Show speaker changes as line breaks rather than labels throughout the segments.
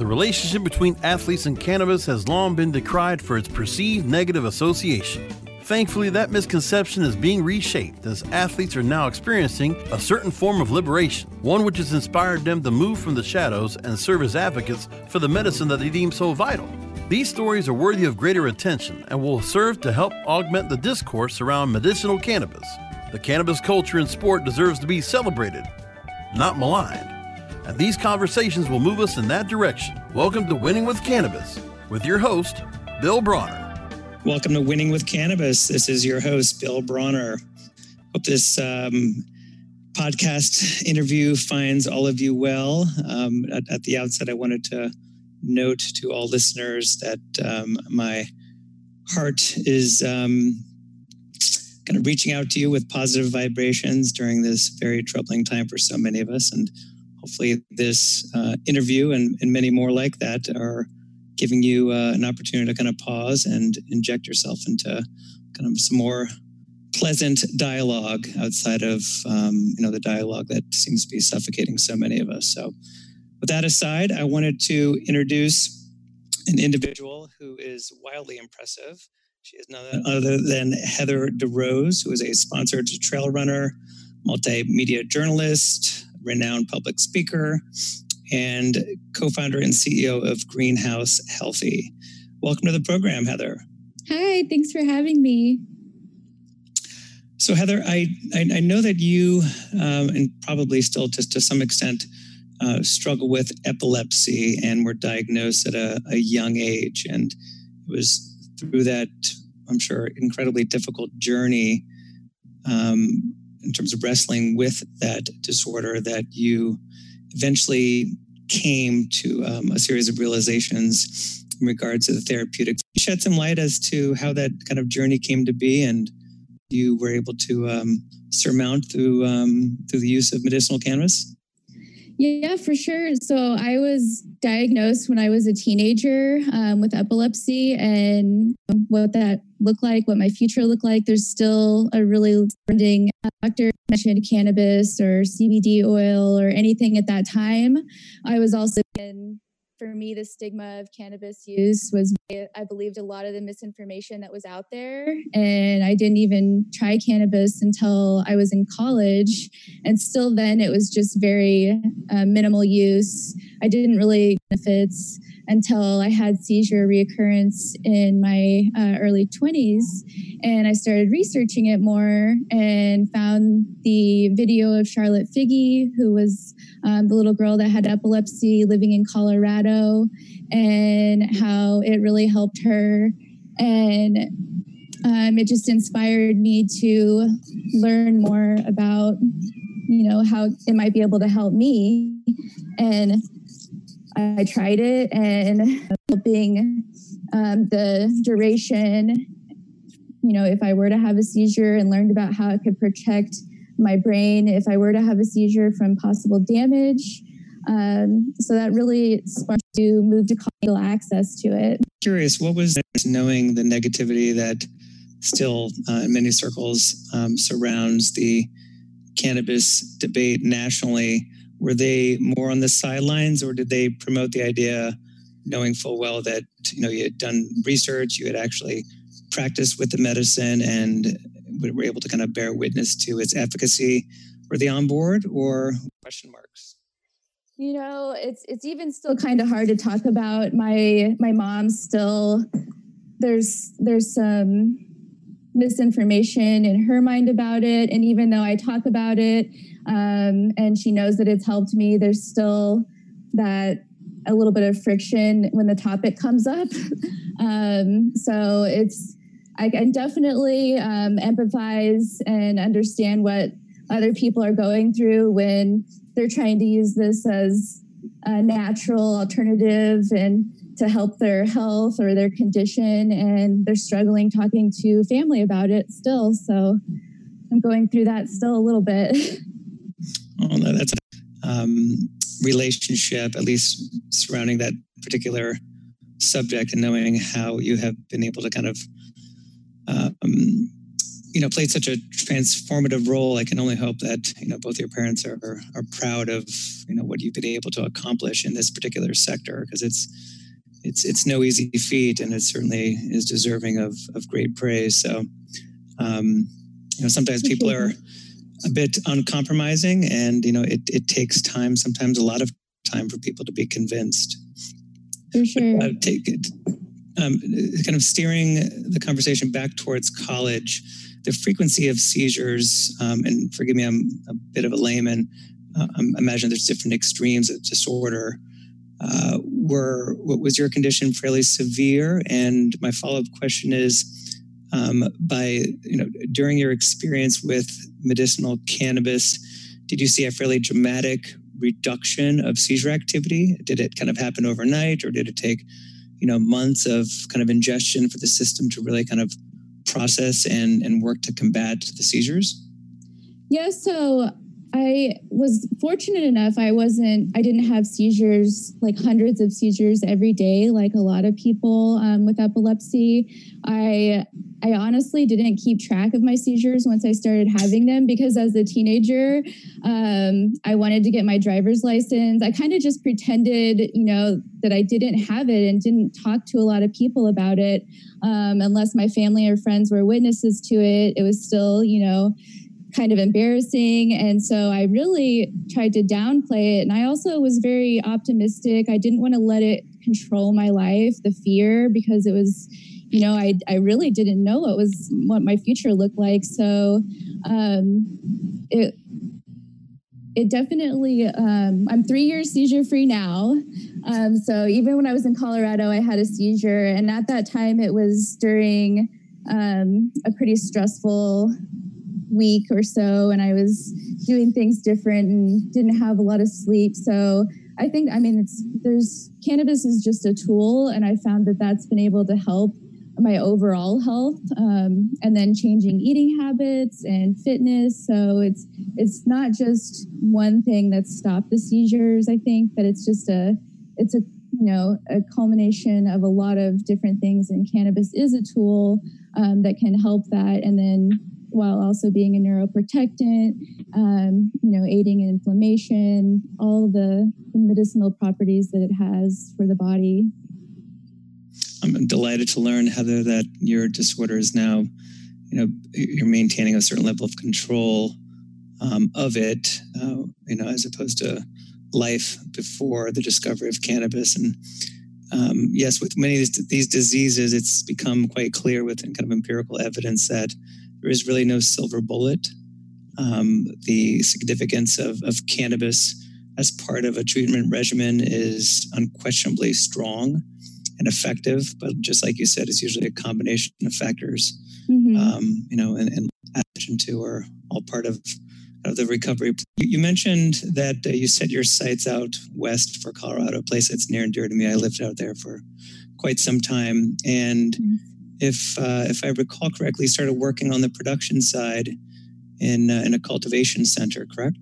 The relationship between athletes and cannabis has long been decried for its perceived negative association. Thankfully, that misconception is being reshaped as athletes are now experiencing a certain form of liberation, one which has inspired them to move from the shadows and serve as advocates for the medicine that they deem so vital. These stories are worthy of greater attention and will serve to help augment the discourse around medicinal cannabis. The cannabis culture in sport deserves to be celebrated, not maligned. And these conversations will move us in that direction. Welcome to Winning with Cannabis with your host, Bill Bronner.
Welcome to Winning with Cannabis. This is your host, Bill Bronner. Hope this um, podcast interview finds all of you well. Um, at, at, the outset, I wanted to note to all listeners that um, my heart is um, kind of reaching out to you with positive vibrations during this very troubling time for so many of us. And hopefully, this uh, interview and, and many more like that are giving you uh, an opportunity to kind of pause and inject yourself into kind of some more pleasant dialogue outside of um, you know the dialogue that seems to be suffocating so many of us. So, with that aside, I wanted to introduce an individual who is wildly impressive. She is none other than Heather DeRose, who is a sponsored trail runner, multimedia journalist, renowned public speaker, and co founder and CEO of Greenhouse Healthy. Welcome to the program, Heather.
Hi, thanks for having me.
So, Heather, I, I, I know that you, um, and probably still just to some extent, uh, struggle with epilepsy and were diagnosed at a, a young age. And it was through that, I'm sure, incredibly difficult journey um, in terms of wrestling with that disorder that you eventually came to um, a series of realizations in regards to the therapeutics. Shed some light as to how that kind of journey came to be, and you were able to um, surmount through um, through the use of medicinal cannabis.
Yeah, for sure. So I was diagnosed when I was a teenager um, with epilepsy, and what that looked like, what my future looked like. There's still a really funding doctor mentioned cannabis or CBD oil or anything at that time. I was also in for me, the stigma of cannabis use was I believed a lot of the misinformation that was out there. And I didn't even try cannabis until I was in college. And still then, it was just very uh, minimal use. I didn't really benefits until I had seizure reoccurrence in my uh, early 20s. And I started researching it more and found the video of Charlotte Figi, who was um, the little girl that had epilepsy living in Colorado, and how it really helped her. And um, it just inspired me to learn more about, you know, how it might be able to help me. And I tried it and helping um, the duration, you know, if I were to have a seizure and learned about how it could protect my brain if I were to have a seizure from possible damage. Um, so that really sparked to move to legal access to it.
Curious, what was knowing the negativity that still uh, in many circles um, surrounds the cannabis debate nationally? Were they more on the sidelines, or did they promote the idea, knowing full well that you know you had done research, you had actually practiced with the medicine, and were able to kind of bear witness to its efficacy? Were they on board, or question marks?
You know, it's it's even still kind of hard to talk about. My my mom still there's there's some misinformation in her mind about it, and even though I talk about it, um, and she knows that it's helped me. There's still that a little bit of friction when the topic comes up. um, so it's I can definitely um, empathize and understand what other people are going through when they're trying to use this as a natural alternative and to help their health or their condition and they're struggling talking to family about it still so i'm going through that still a little bit
Oh, no, that's a um, relationship, at least surrounding that particular subject, and knowing how you have been able to kind of um, you know played such a transformative role. I can only hope that you know both your parents are are proud of you know what you've been able to accomplish in this particular sector because it's it's it's no easy feat, and it certainly is deserving of of great praise. So, um, you know, sometimes people are a bit uncompromising, and you know, it it takes time, sometimes a lot of time for people to be convinced.
For sure.
But, uh, take it. Um, kind of steering the conversation back towards college, the frequency of seizures, um, and forgive me, I'm a bit of a layman. Uh, I imagine there's different extremes of disorder. Uh, were what was your condition fairly severe? And my follow up question is, um, by you know during your experience with medicinal cannabis, did you see a fairly dramatic reduction of seizure activity? Did it kind of happen overnight, or did it take you know months of kind of ingestion for the system to really kind of process and and work to combat the seizures?
Yeah, so I was fortunate enough I wasn't I didn't have seizures like hundreds of seizures every day like a lot of people um, with epilepsy. I I honestly didn't keep track of my seizures once I started having them because as a teenager um, I wanted to get my driver's license. I kind of just pretended you know that I didn't have it and didn't talk to a lot of people about it um, unless my family or friends were witnesses to it. It was still you know kind of embarrassing. And so I really tried to downplay it. And I also was very optimistic. I didn't want to let it control my life, the fear, because it was, you know, I, I really didn't know what was what my future looked like. So um, it it definitely um, i'm three years seizure free now um, so even when i was in colorado i had a seizure and at that time it was during um, a pretty stressful week or so and I was doing things different and didn't have a lot of sleep. So I think, I mean, it's there's cannabis is just a tool, and I found that that's been able to help my overall health um, and then changing eating habits and fitness so it's it's not just one thing that stopped the seizures i think that it's just a it's a you know a culmination of a lot of different things and cannabis is a tool um, that can help that and then while also being a neuroprotectant, um, you know, aiding in inflammation, all the medicinal properties that it has for the body.
I'm delighted to learn, Heather, that your disorder is now, you know, you're maintaining a certain level of control um, of it, uh, you know, as opposed to life before the discovery of cannabis. And um, yes, with many of these, diseases, it's become quite clear with kind of empirical evidence that there is really no silver bullet. Um, the significance of, of cannabis as part of a treatment regimen is unquestionably strong and effective, but just like you said, it's usually a combination of factors, mm-hmm. um, you know, and, and addition to are all part of, of the recovery. You, mentioned that uh, you set your sights out west for Colorado, a place that's near and dear to me. I lived out there for quite some time, and mm-hmm if uh, if I recall correctly, started working on the production side in uh, in a cultivation center. Correct?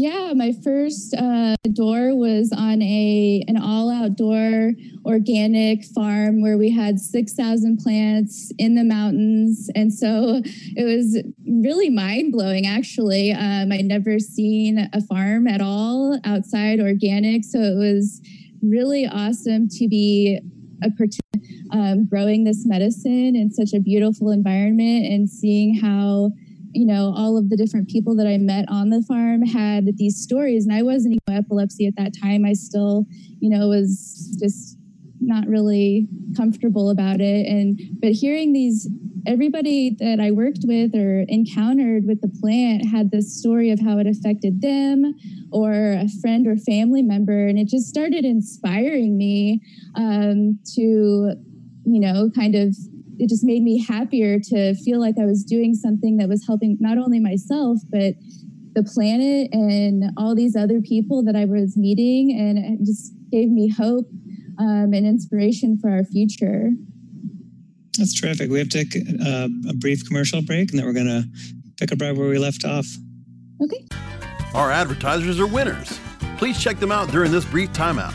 Yeah, my first uh, door was on a an all outdoor organic farm where we had six thousand plants in the mountains, and so it was really mind blowing. Actually, um, I'd never seen a farm at all outside organic, so it was really awesome to be a um, growing this medicine in such a beautiful environment and seeing how you know all of the different people that i met on the farm had these stories and i wasn't epilepsy at that time. I still you know was just not really comfortable about it. And but hearing these everybody that i worked with or encountered with the plant had this story of how it affected them or a friend or family member and it just started inspiring me um, to you know, kind of it just made me happier to feel like I was doing something that was helping not only myself, but the planet and all these other people that I was meeting. And it just gave me hope um, and inspiration for our future.
That's terrific. We have to take uh, a brief commercial break and then we're going to pick up right where we left off.
Okay.
Our advertisers are winners. Please check them out during this brief timeout.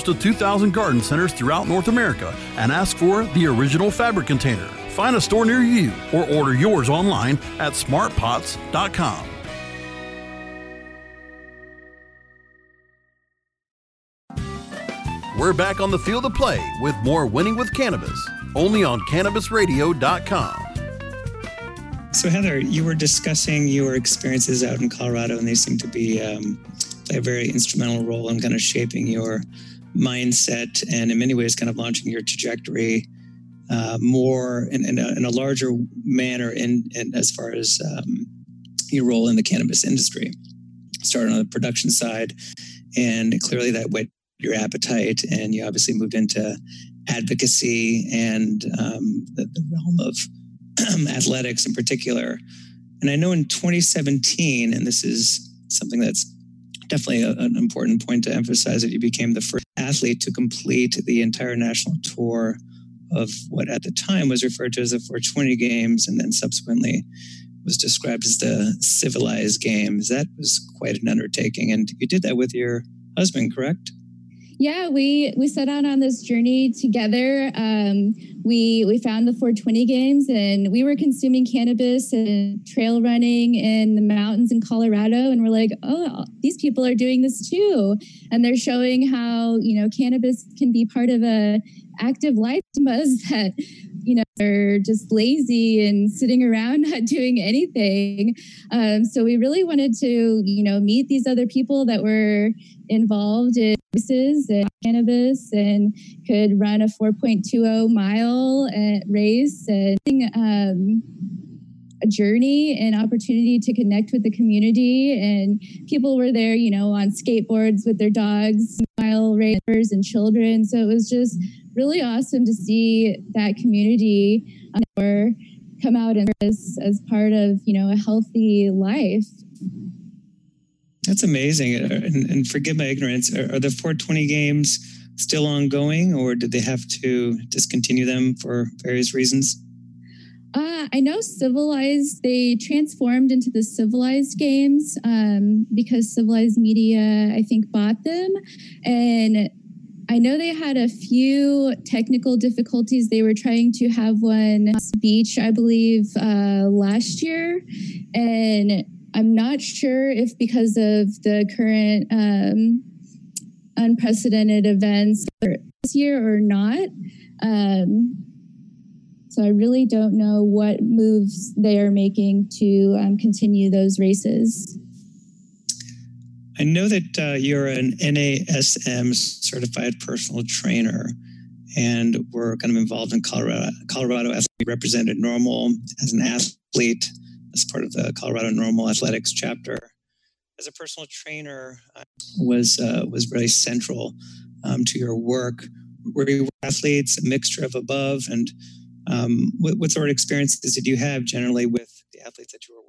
to 2,000 garden centers throughout North America and ask for the original fabric container. Find a store near you or order yours online at smartpots.com. We're back on the field of play with more Winning with Cannabis, only on CannabisRadio.com.
So, Heather, you were discussing your experiences out in Colorado, and they seem to be um, play a very instrumental role in kind of shaping your mindset and, in many ways, kind of launching your trajectory uh, more in, in, a, in, a, larger manner in, in as far as um, your role in the cannabis industry. Started on the production side, and clearly that whet your appetite, and you obviously moved into advocacy and um, the, the realm of athletics in particular. And I know in 2017, and this is something that's definitely a, an important point to emphasize, that you became the first athlete to complete the entire national tour of what at the time was referred to as the 420 Games, and then subsequently was described as the civilized games. That was quite an undertaking. And you did that with your husband, correct?
Yeah, we we set out on this journey together. Um, we we found the 420 games, and we were consuming cannabis and trail running in the mountains in Colorado, and we're like, oh, these people are doing this too, and they're showing how you know cannabis can be part of a active life that you know are just lazy and sitting around not doing anything. Um, so we really wanted to you know meet these other people that were involved in races and cannabis and could run a 4.20 mile uh, race and um, a journey and opportunity to connect with the community. And people were there you know on skateboards with their dogs mile racers and children. So it was just really awesome to see that community um, come out and as, as part of you know a healthy life.
That's amazing. And, and forgive my ignorance. Are, are the 420 games still ongoing or did they have to discontinue them for various reasons?
Uh, I know Civilized, they transformed into the Civilized games um, because Civilized Media, I think, bought them. And I know they had a few technical difficulties. They were trying to have one speech, I believe, uh, last year. And I'm not sure if because of the current um, unprecedented events this year or not. Um, so I really don't know what moves they are making to um, continue those races.
I know that uh, you're an NASM certified personal trainer, and we're kind of involved in Colorado. Colorado we represented NORML as an athlete as part of the Colorado NORML Athletics chapter. as a personal trainer uh, was uh, was really central um, to your work. Were you athletes a mixture of above, and um, what, what sort of experiences did you have generally with the athletes that you were?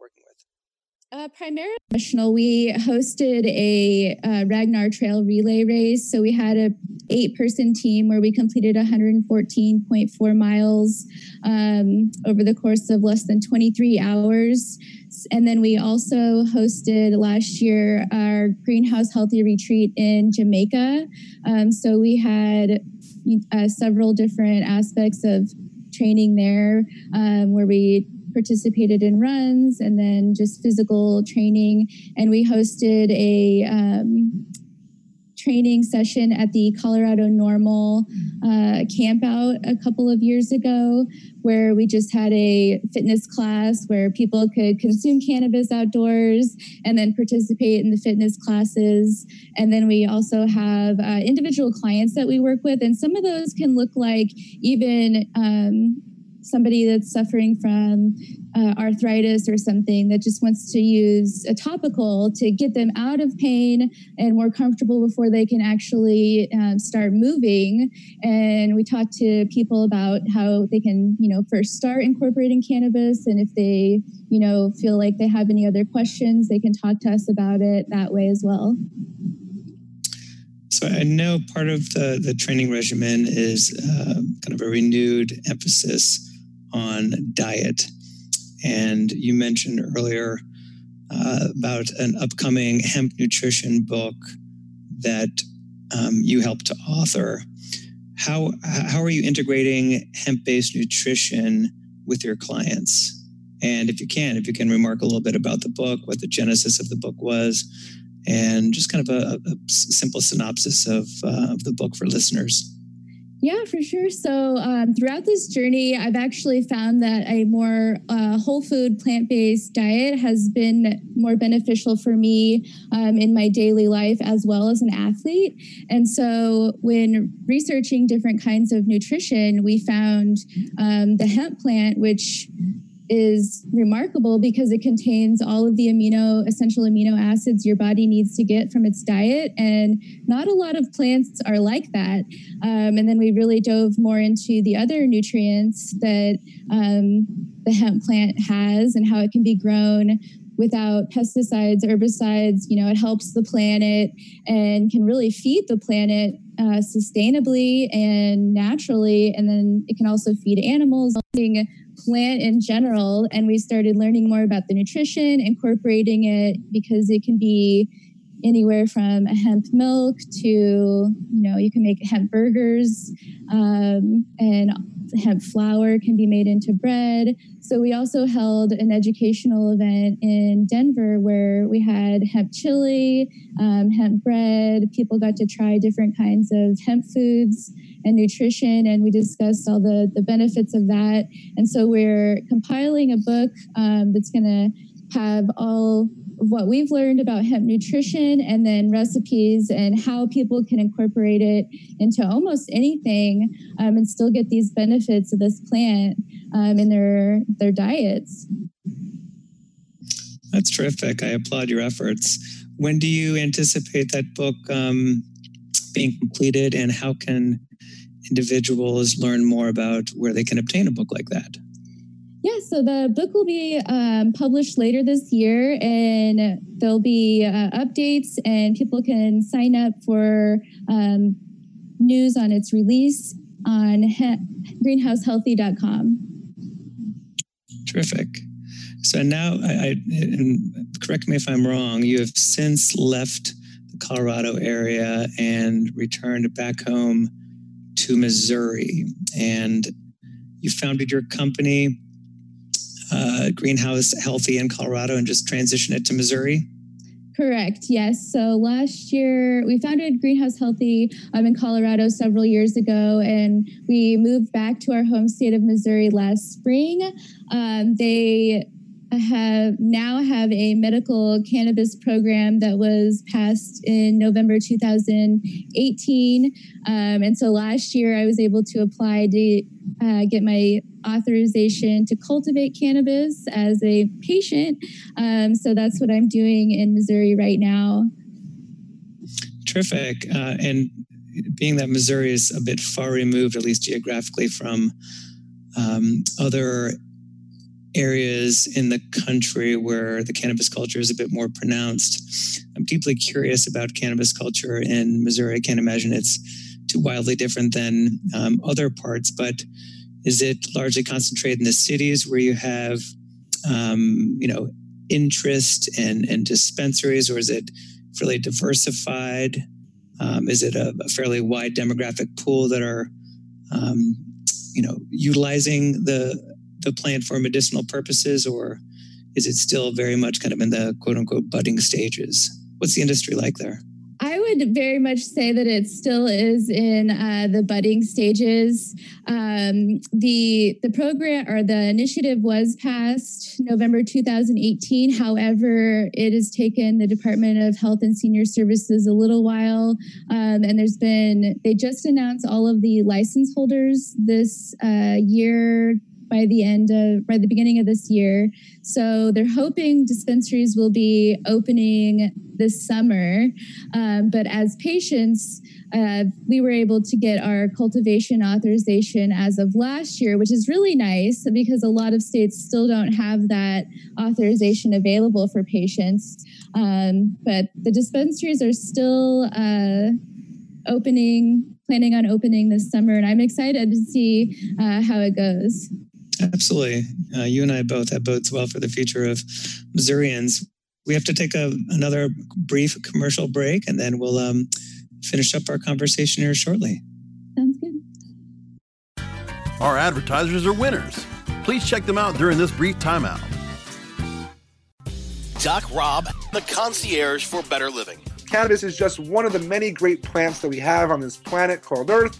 Uh, primarily professional. We hosted a uh, Ragnar Trail relay race. So we had a eight person team where we completed 114.4 miles um, over the course of less than 23 hours. And then we also hosted last year our greenhouse healthy retreat in Jamaica. Um, so we had uh, several different aspects of training there um, where we participated in runs and then just physical training. And we hosted a um, training session at the Colorado NORML uh, camp out a couple of years ago, where we just had a fitness class where people could consume cannabis outdoors and then participate in the fitness classes. And then we also have uh, individual clients that we work with, and some of those can look like even um, somebody that's suffering from uh, arthritis or something that just wants to use a topical to get them out of pain and more comfortable before they can actually uh, start moving. And we talk to people about how they can, you know, first start incorporating cannabis. And if they, you know, feel like they have any other questions, they can talk to us about it that way as well.
So I know part of the, the training regimen is uh, kind of a renewed emphasis on diet. And you mentioned earlier uh, about an upcoming hemp nutrition book that um, you helped to author. How, how are you integrating hemp based nutrition with your clients? And if you can, if you can remark a little bit about the book, what the genesis of the book was, and just kind of a, a simple synopsis of, uh, of the book for listeners.
Yeah, for sure. So um, throughout this journey, I've actually found that a more uh, whole food, plant based diet has been more beneficial for me um, in my daily life as well as an athlete. And so when researching different kinds of nutrition, we found um, the hemp plant, which is remarkable because it contains all of the amino essential amino acids your body needs to get from its diet and not a lot of plants are like that. Um, and then we really dove more into the other nutrients that um, the hemp plant has and how it can be grown without pesticides herbicides. You know it helps the planet and can really feed the planet uh, sustainably and naturally and then it can also feed animals plant in general. And we started learning more about the nutrition incorporating it because it can be anywhere from a hemp milk to you know you can make hemp burgers um, and hemp flour can be made into bread. So we also held an educational event in denver where we had hemp chili um, hemp bread. People got to try different kinds of hemp foods and nutrition and we discussed all the the benefits of that. And so we're compiling a book um, that's going to have all what we've learned about hemp nutrition and then recipes and how people can incorporate it into almost anything um, and still get these benefits of this plant um, in their their diets.
That's terrific. I applaud your efforts. When do you anticipate that book um, being completed, and how can individuals learn more about where they can obtain a book like that?
Yeah, so the book will be um, published later this year, and there'll be uh, updates, and people can sign up for um, news on its release on he- greenhousehealthy.com.
Terrific. So now, I, I correct me if I'm wrong. You have since left the Colorado area and returned back home to Missouri, and you founded your company greenhouse healthy in Colorado and just transition it to Missouri?
Correct. Yes. So last year we founded Greenhouse Healthy um, in Colorado several years ago, and we moved back to our home state of Missouri last spring. Um, they have now have a medical cannabis program that was passed in November 2018. Um, and so last year I was able to apply to uh, get my authorization to cultivate cannabis as a patient. Um, so that's what I'm doing in Missouri right now.
Terrific. Uh, and being that Missouri is a bit far removed, at least geographically, from um, other areas in the country where the cannabis culture is a bit more pronounced. I'm deeply curious about cannabis culture in Missouri. I can't imagine it's too wildly different than um, other parts, but is it largely concentrated in the cities where you have, um, you know, interest and, and dispensaries, or is it fairly diversified? Um, is it a, a, fairly wide demographic pool that are, um, you know, utilizing the the plant for medicinal purposes, or is it still very much kind of in the quote unquote budding stages? What's the industry like there?
I would very much say that it still is in uh, the budding stages. Um, the the program or the initiative was passed November 2018. However, it has taken the Department of Health and Senior Services a little while, um, and there's been they just announced all of the license holders this uh, year by the end of by the beginning of this year. So they're hoping dispensaries will be opening this summer. Um, but as patients, uh, we were able to get our cultivation authorization as of last year, which is really nice because a lot of states still don't have that authorization available for patients. Um, but the dispensaries are still uh, opening, planning on opening this summer, and I'm excited to see uh, how it goes.
Absolutely. Uh, you and I both have bodes well for the future of Missourians. We have to take a, another brief commercial break and then we'll um, finish up our conversation here shortly.
Sounds good.
Our advertisers are winners. Please check them out during this brief timeout.
Doc Rob, the concierge for better living.
Cannabis is just one of the many great plants that we have on this planet called Earth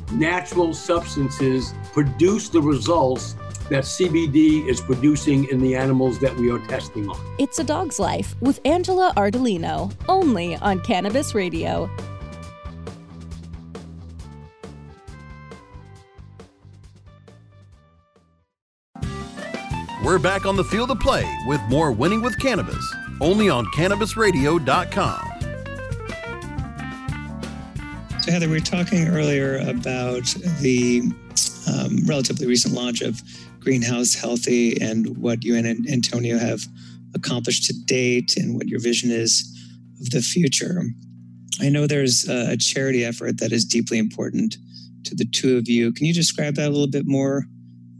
natural substances produce the results that CBD is producing in the animals that we are testing on.
It's a Dog's Life with Angela Ardolino, only on Cannabis Radio.
We're back on the field of play with more Winning with Cannabis, only on CannabisRadio.com.
So, Heather, we were talking earlier about the um, relatively recent launch of Greenhouse Healthy and what you and Antonio have accomplished to date and what your vision is of the future. I know there's a charity effort that is deeply important to the two of you. Can you describe that a little bit more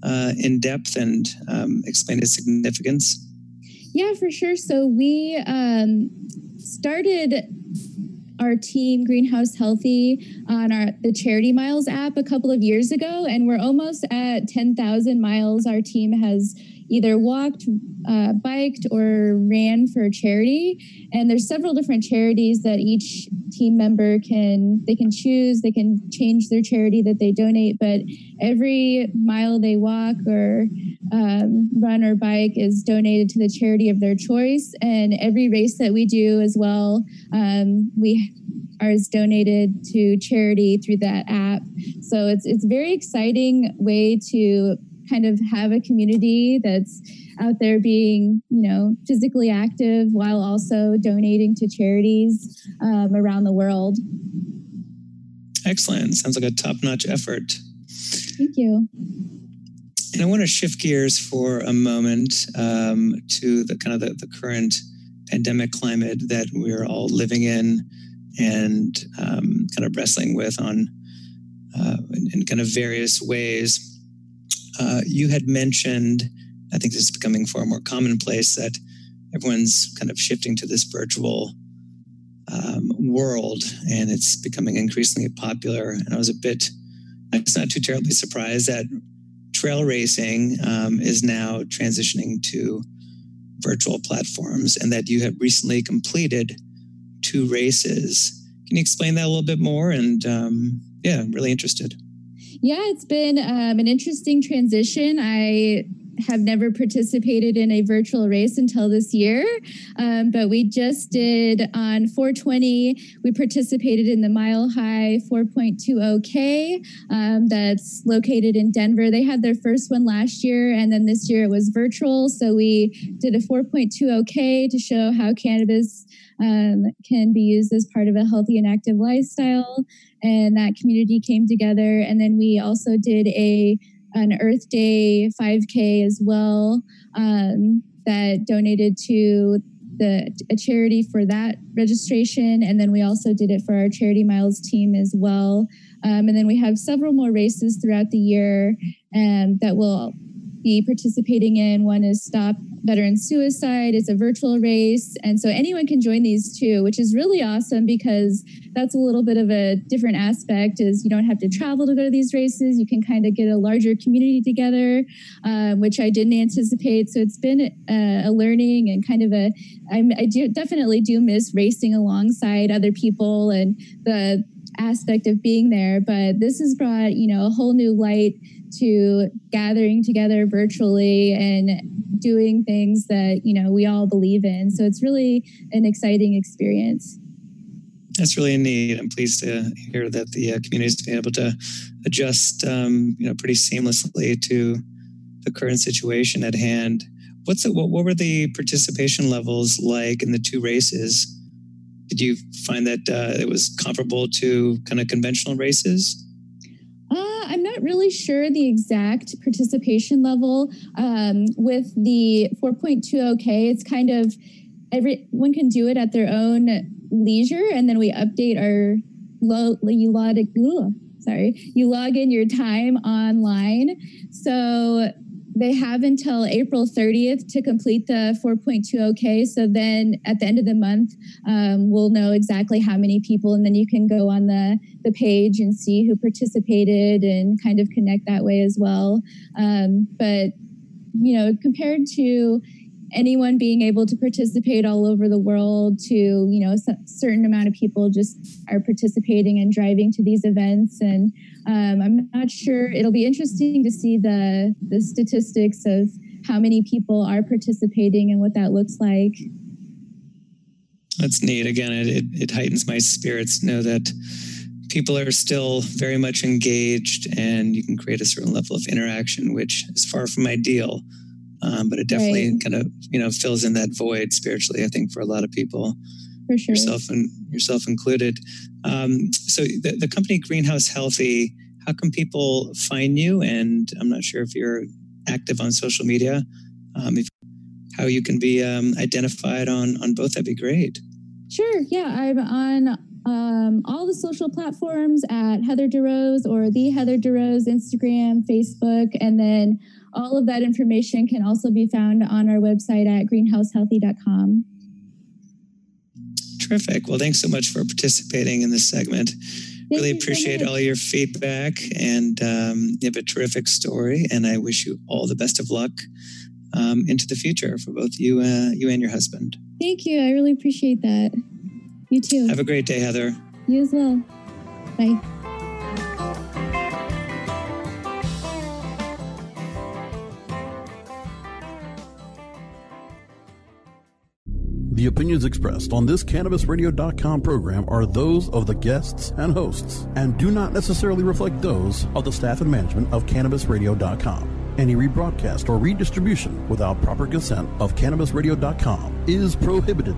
uh, in depth and um, explain its significance?
Yeah, for sure. So we um, started our team greenhouse healthy on our the charity miles app a couple of years ago and we're almost at 10,000 miles our team has either walked, uh, biked, or ran for charity. And there's several different charities that each team member can they can choose. They can change their charity that they donate, but every mile they walk or um, run or bike is donated to the charity of their choice. And every race that we do as well, um, we is donated to charity through that app. So it's it's very exciting way to kind of have a community that's out there being, you know, physically active while also donating to charities um, around the world.
Excellent. Sounds like a top notch effort.
Thank you.
And I want to shift gears for a moment um, to the kind of the, the, current pandemic climate that we're all living in and um, kind of wrestling with on uh, in, in kind of various ways. Uh, you had mentioned, I think is becoming far more commonplace, that everyone's kind of shifting to this virtual um, world and it's becoming increasingly popular. And I was a bit, it's not too terribly surprised that trail racing um, is now transitioning to virtual platforms and that you have recently completed two races. Can you explain that a little bit more? And um, yeah, I'm really interested.
Yeah, it's been um, an interesting transition. I have never participated in a virtual race until this year. Um, but we just did on 420, we participated in the Mile High 4.20K um, that's located in Denver. They had their first one last year, and then this year it was virtual. So we did a 4.20K to show how cannabis um, can be used as part of a healthy and active lifestyle and that community came together. And then we also did a an Earth Day 5K as well um, that donated to the a charity for that registration, and then we also did it for our Charity Miles team as well. Um, and then we have several more races throughout the year um, that will be participating in. One is Stop Veteran Suicide. It's a virtual race. And so anyone can join these too, which is really awesome because that's a little bit of a different aspect is you don't have to travel to go to these races. You can kind of get a larger community together, um, which I didn't anticipate. So it's been a, a learning and kind of a, I'm, I do definitely do miss racing alongside other people and the aspect of being there. But this has brought, you know, a whole new light to gathering together virtually and doing things that you know we all believe in. So it's really an exciting experience.
That's really neat. I'm pleased to hear that the uh, community has been able to adjust um, you know pretty seamlessly to the current situation at hand. What's it, what, what were the participation levels like in the two races? Did you find that uh, it was comparable to kind of conventional races
I'm not really sure the exact participation level um, with the 4.20K. It's kind of everyone can do it at their own leisure, and then we update our log, sorry, you log in your time online. So they have until April 30th to complete the 4.20K. So then at the end of the month, um, we'll know exactly how many people, and then you can go on the, the page and see who participated and kind of connect that way as well. Um, but, you know, compared to anyone being able to participate all over the world to you know a certain amount of people just are participating and driving to these events. And um, i'm not sure it'll be interesting to see the the statistics of how many people are participating and what that looks like.
That's neat. Again it, it, it heightens my spirits to know that people are still very much engaged and you can create a certain level of interaction which is far from ideal um, but it definitely right. kind of you know fills in that void spiritually. I think for a lot of people,
for sure,
yourself and yourself included. Um, so the, the company Greenhouse Healthy, how can people find you? And I'm not sure if you're active on social media. Um, if, how you can be um, identified on on both, that'd be great.
Sure. Yeah, I'm on um, all the social platforms at Heather DeRose or the Heather DeRose, Instagram, Facebook, and then all of that information can also be found on our website at greenhousehealthy.com.
Terrific. Well, thanks so much for participating in this segment. Thank really appreciate so all your feedback, and um, you have a terrific story. And I wish you all the best of luck um, into the future for both you, uh, you and your husband.
Thank you. I really appreciate that. You too.
Have a great day, Heather.
You as well. Bye.
The opinions expressed on this CannabisRadio.com program are those of the guests and hosts and do not necessarily reflect those of the staff and management of CannabisRadio.com. Any rebroadcast or redistribution without proper consent of CannabisRadio.com is prohibited.